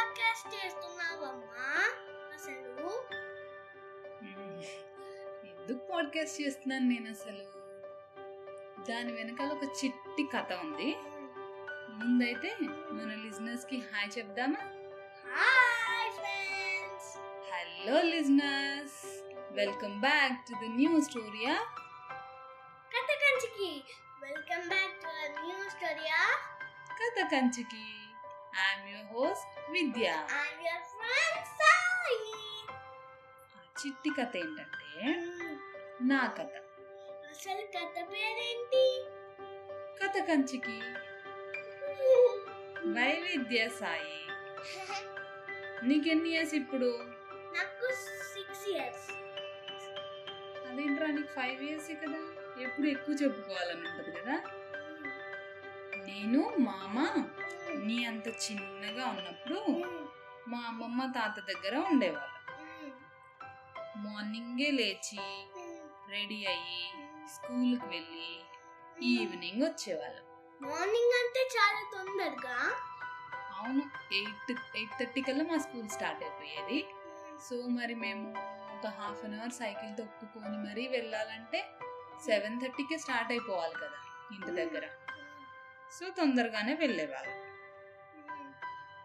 Podcast చేస్తున్నావమ్మా అసలు. ఎందుకు podcast చేస్తున్నాను నేను అసలు. దాని వెనకాల ఒక చిట్టి కథ ఉంది. ముందైతే మన లిజనర్స్కి hi చెప్దామా? Hi friends hello listeners. Welcome back to the new స్టోరియా కథ కంచికి వెల్కమ్ బ్యాక్ టు న్యూ స్టోరియా కథ కంచికి ఐఎమ్ యువర్ హోస్ట్ విద్య చిట్టి కథ ఏంటంటే నా కథ. అసలు కథ పేరేంటి? కథ కంచికి. వైవిద్య సాయి. నీకెన్ని ఇయర్స్ ఇప్పుడు? నాకు సిక్స్ ఇయర్స్ అదేంట్రా నీకు ఫైవ్ ఇయర్స్ కదా? ఎప్పుడు ఎక్కువ చెప్పుకోవాలని ఉంటుంది కదా? నేను మా అమ్మ నీ అంత చిన్నగా ఉన్నప్పుడు మా అమ్మమ్మ తాత దగ్గర ఉండేవాళ్ళం. మార్నింగే లేచి రెడీ అయ్యి స్కూల్కి వెళ్ళి ఈవినింగ్ వచ్చేవాళ్ళం. మార్నింగ్ అంటే చాలా తొందరగా? అవును ఎయిట్ ఎయిట్ థర్టీ కల్లా మా స్కూల్ స్టార్ట్ అయిపోయేది. సో మరి మేము ఒక హాఫ్ అన్ అవర్ సైకిల్ తొక్కుకొని మరీ వెళ్ళాలంటే సెవెన్ థర్టీకే స్టార్ట్ అయిపోవాలి కదా ఇంటి దగ్గర. సో తొందరగానే వెళ్ళేవాళ్ళం.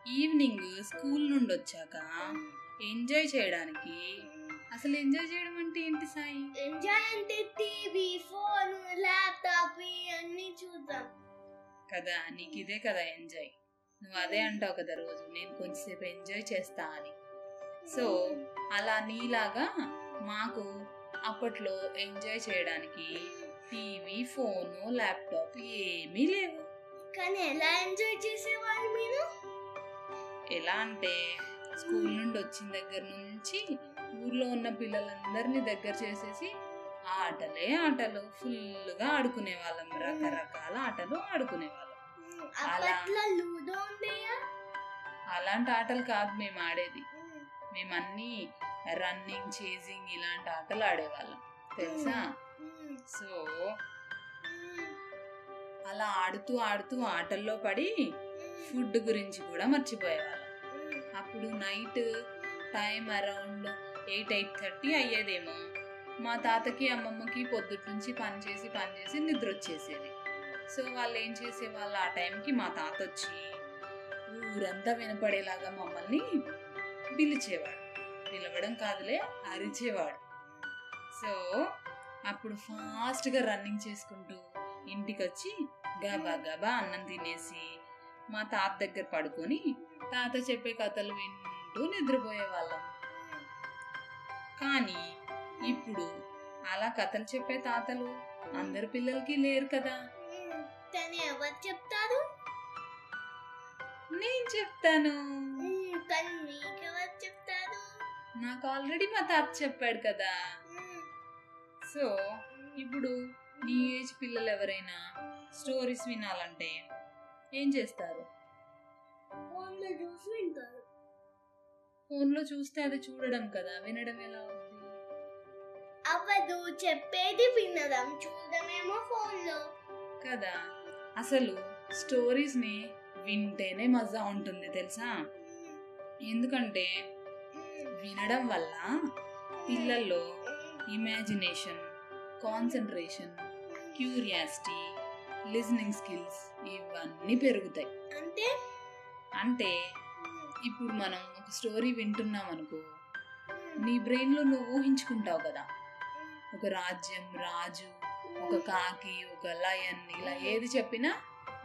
ఈవినింగ్ స్కూల్ నుండి వచ్చాక ఎంజాయ్ చేయడానికి అసలు ఎంజాయ్ చేయడం అంటే ఏంటి సాయి? ఎంజాయ్ అంటే టీవీ ఫోన్ ల్యాప్టాప్ అన్ని చూద్దాం. కదా నీకు ఇదే కదా ఎంజాయ్. నువ్వు అదే అంటావు కదా రోజు నేను కొంచెంసేపు ఎంజాయ్ చేస్తా అని. సో అలా నీలాగా మాకు అప్పట్లో ఎంజాయ్ చేయడానికి టీవీ ఫోను ల్యాప్టాప్ ఏమీ లేవు. కానీ ఎలా ఎంజాయ్ చేసేవాళ్ళు మీరు? ఎలా అంటే స్కూల్ నుండి వచ్చిన దగ్గర నుంచి ఊర్లో ఉన్న పిల్లలందరినీ దగ్గర చేసేసి ఆటలే ఆటలు. ఫుల్గా ఆడుకునే వాళ్ళం రకరకాల ఆటలు ఆడుకునే వాళ్ళం అలాంటి ఆటలు కాదు మేము ఆడేది. మేమన్నీ రన్నింగ్ చేసింగ్ ఇలాంటి ఆటలు ఆడేవాళ్ళం. తెలుసా? సో అలా ఆడుతూ ఆడుతూ ఆటల్లో పడి ఫుడ్ గురించి కూడా మర్చిపోయేవాళ్ళం అప్పుడు night time around eight eight thirty అయ్యేదేమో. మా తాతకి అమ్మమ్మకి పొద్దుటి నుంచి పని చేసి పని చేసి నిద్ర వచ్చేసేది సో వాళ్ళు ఏం చేసేవాళ్ళు? ఆ టైంకి మా తాత వచ్చి ఊరంతా వినపడేలాగా మమ్మల్ని పిలిచేవాడు. పిలవడం కాదులే అరిచేవాడు. సో అప్పుడు ఫాస్ట్గా రన్నింగ్ చేసుకుంటూ ఇంటికి వచ్చి గబా గబా అన్నం తినేసి మా తాత దగ్గర పడుకొని తాత చెప్పే కథలు వింటూ నిద్రపోయేవాళ్ళం. కానీ ఇప్పుడు అలా కథలు చెప్పే తాతలు అందరి పిల్లలకి లేరు కదా. కానీ ఎవరు చెప్తారు? నేను చెప్తాను. మ్మ్, కానీ మీకెవరు చెప్తారు? నాకు ఆల్రెడీ మా తాత చెప్పాడు కదా. సో ఇప్పుడు నీ ఏజ్ పిల్లలు ఎవరైనా స్టోరీస్ వినాలంటే ఏం చేస్తారు? ఫోన్లో చూసి వింటారు. ఫోన్లో చూస్తే అది చూడడం కదా వినడం ఎలా ఉంది? అవ్వదు చెప్పేది వినడం చూడడమేమో ఫోన్లో. కదా అసలు స్టోరీస్ని వింటేనే మజా ఉంటుంది తెలుసా? ఎందుకంటే వినడం వల్ల పిల్లల్లో imagination concentration curiosity listening skills ఇవన్నీ పెరుగుతాయి. అంటే? అంటే ఇప్పుడు మనం ఒక స్టోరీ వింటున్నాం అనుకో నీ బ్రెయిన్లో నువ్వు ఊహించుకుంటావు కదా? ఒక రాజ్యం రాజు ఒక కాకి ఒక లయన్ ఇలా ఏది చెప్పినా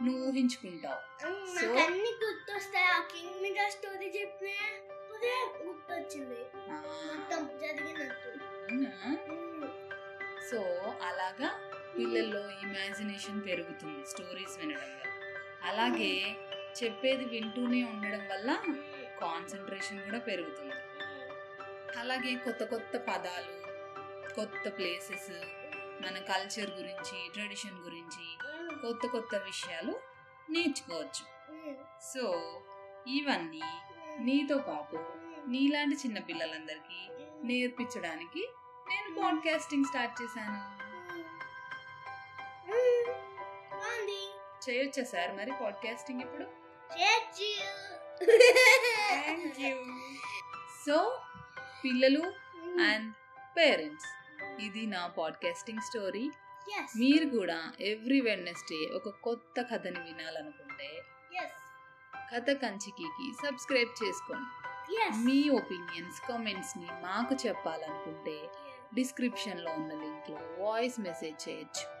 నువ్వు ఊహించుకుంటావు. సో- నాకు అన్ని గుర్తొస్తాయి. ఆ కింగ్ మీద స్టోరీ చెప్పిన అదే గుర్తొచ్చింది. ఆ, మొత్తం జరిగినట్టు. పిల్లల్లో ఇమాజినేషన్ పెరుగుతుంది స్టోరీస్ వినడం వల్ల. అలాగే చెప్పేది వింటూనే ఉండడం వల్ల కాన్సన్ట్రేషన్ కూడా పెరుగుతుంది. అలాగే కొత్త కొత్త పదాలు కొత్త ప్లేసెస్ మన కల్చర్ గురించి ట్రెడిషన్ గురించి కొత్త కొత్త విషయాలు నేర్చుకోవచ్చు. సో ఇవన్నీ నీతో పాటు నీలాంటి చిన్న పిల్లలందరికీ నేర్పించడానికి నేను పాడ్కాస్టింగ్ స్టార్ట్ చేశాను. చేయొచ్చా సార్ మరి పాడ్కాస్టింగ్ ఇప్పుడు? సో పిల్లలు అండ్ పేరెంట్స్ ఇది నా పాడ్కాస్టింగ్ స్టోరీ మీరు కూడా ఎవ్రీ వెడ్నెస్డే ఒక కొత్త కథని వినాలనుకుంటే కథ కంచికి సబ్స్క్రైబ్ చేసుకోండి. మీ ఒపీనియన్స్ కామెంట్స్ని మాకు చెప్పాలనుకుంటే డిస్క్రిప్షన్లో ఉన్న లింక్లో వాయిస్ మెసేజ్ చేయొచ్చు.